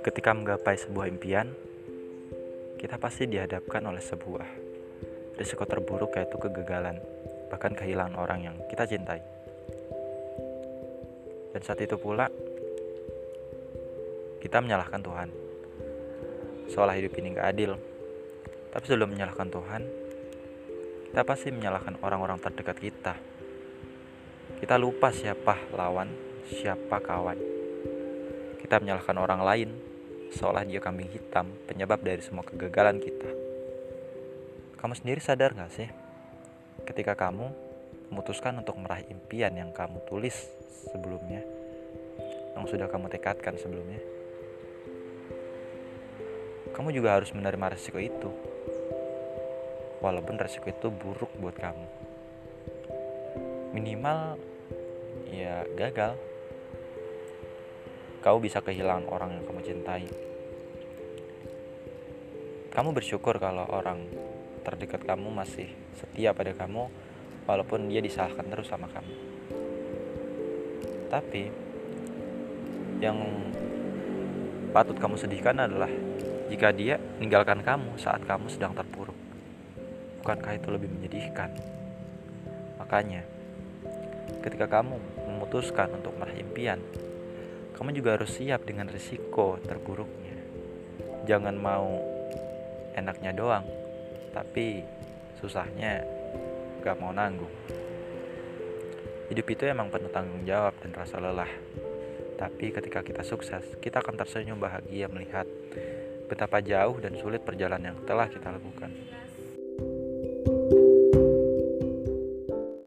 Ketika menggapai sebuah impian, kita pasti dihadapkan oleh sebuah risiko terburuk yaitu kegagalan, bahkan kehilangan orang yang kita cintai. Dan saat itu pula, kita menyalahkan Tuhan. Seolah hidup ini gak adil. Tapi sebelum menyalahkan Tuhan, kita pasti menyalahkan orang-orang terdekat kita. Kita lupa siapa lawan, siapa kawan. Kita menyalahkan orang lain seolah dia kambing hitam, penyebab dari semua kegagalan kita. Kamu sendiri sadar gak sih? Ketika kamu memutuskan untuk meraih impian yang kamu tulis sebelumnya, yang sudah kamu tekadkan sebelumnya, kamu juga harus menerima resiko itu. Walaupun resiko itu buruk buat kamu. Minimal ya gagal kau bisa kehilangan orang yang kamu cintai. Kamu bersyukur kalau orang terdekat kamu masih setia pada kamu, walaupun dia disalahkan terus sama kamu. Tapi yang patut kamu sedihkan adalah jika dia meninggalkan kamu saat kamu sedang terpuruk. Bukankah itu lebih menyedihkan? Makanya, ketika kamu memutuskan untuk meraih impian, kamu juga harus siap dengan risiko terburuknya. Jangan mau enaknya doang, tapi susahnya gak mau nanggung. Hidup itu emang penuh tanggung jawab dan rasa lelah. Tapi ketika kita sukses, kita akan tersenyum bahagia melihat betapa jauh dan sulit perjalanan yang telah kita lakukan.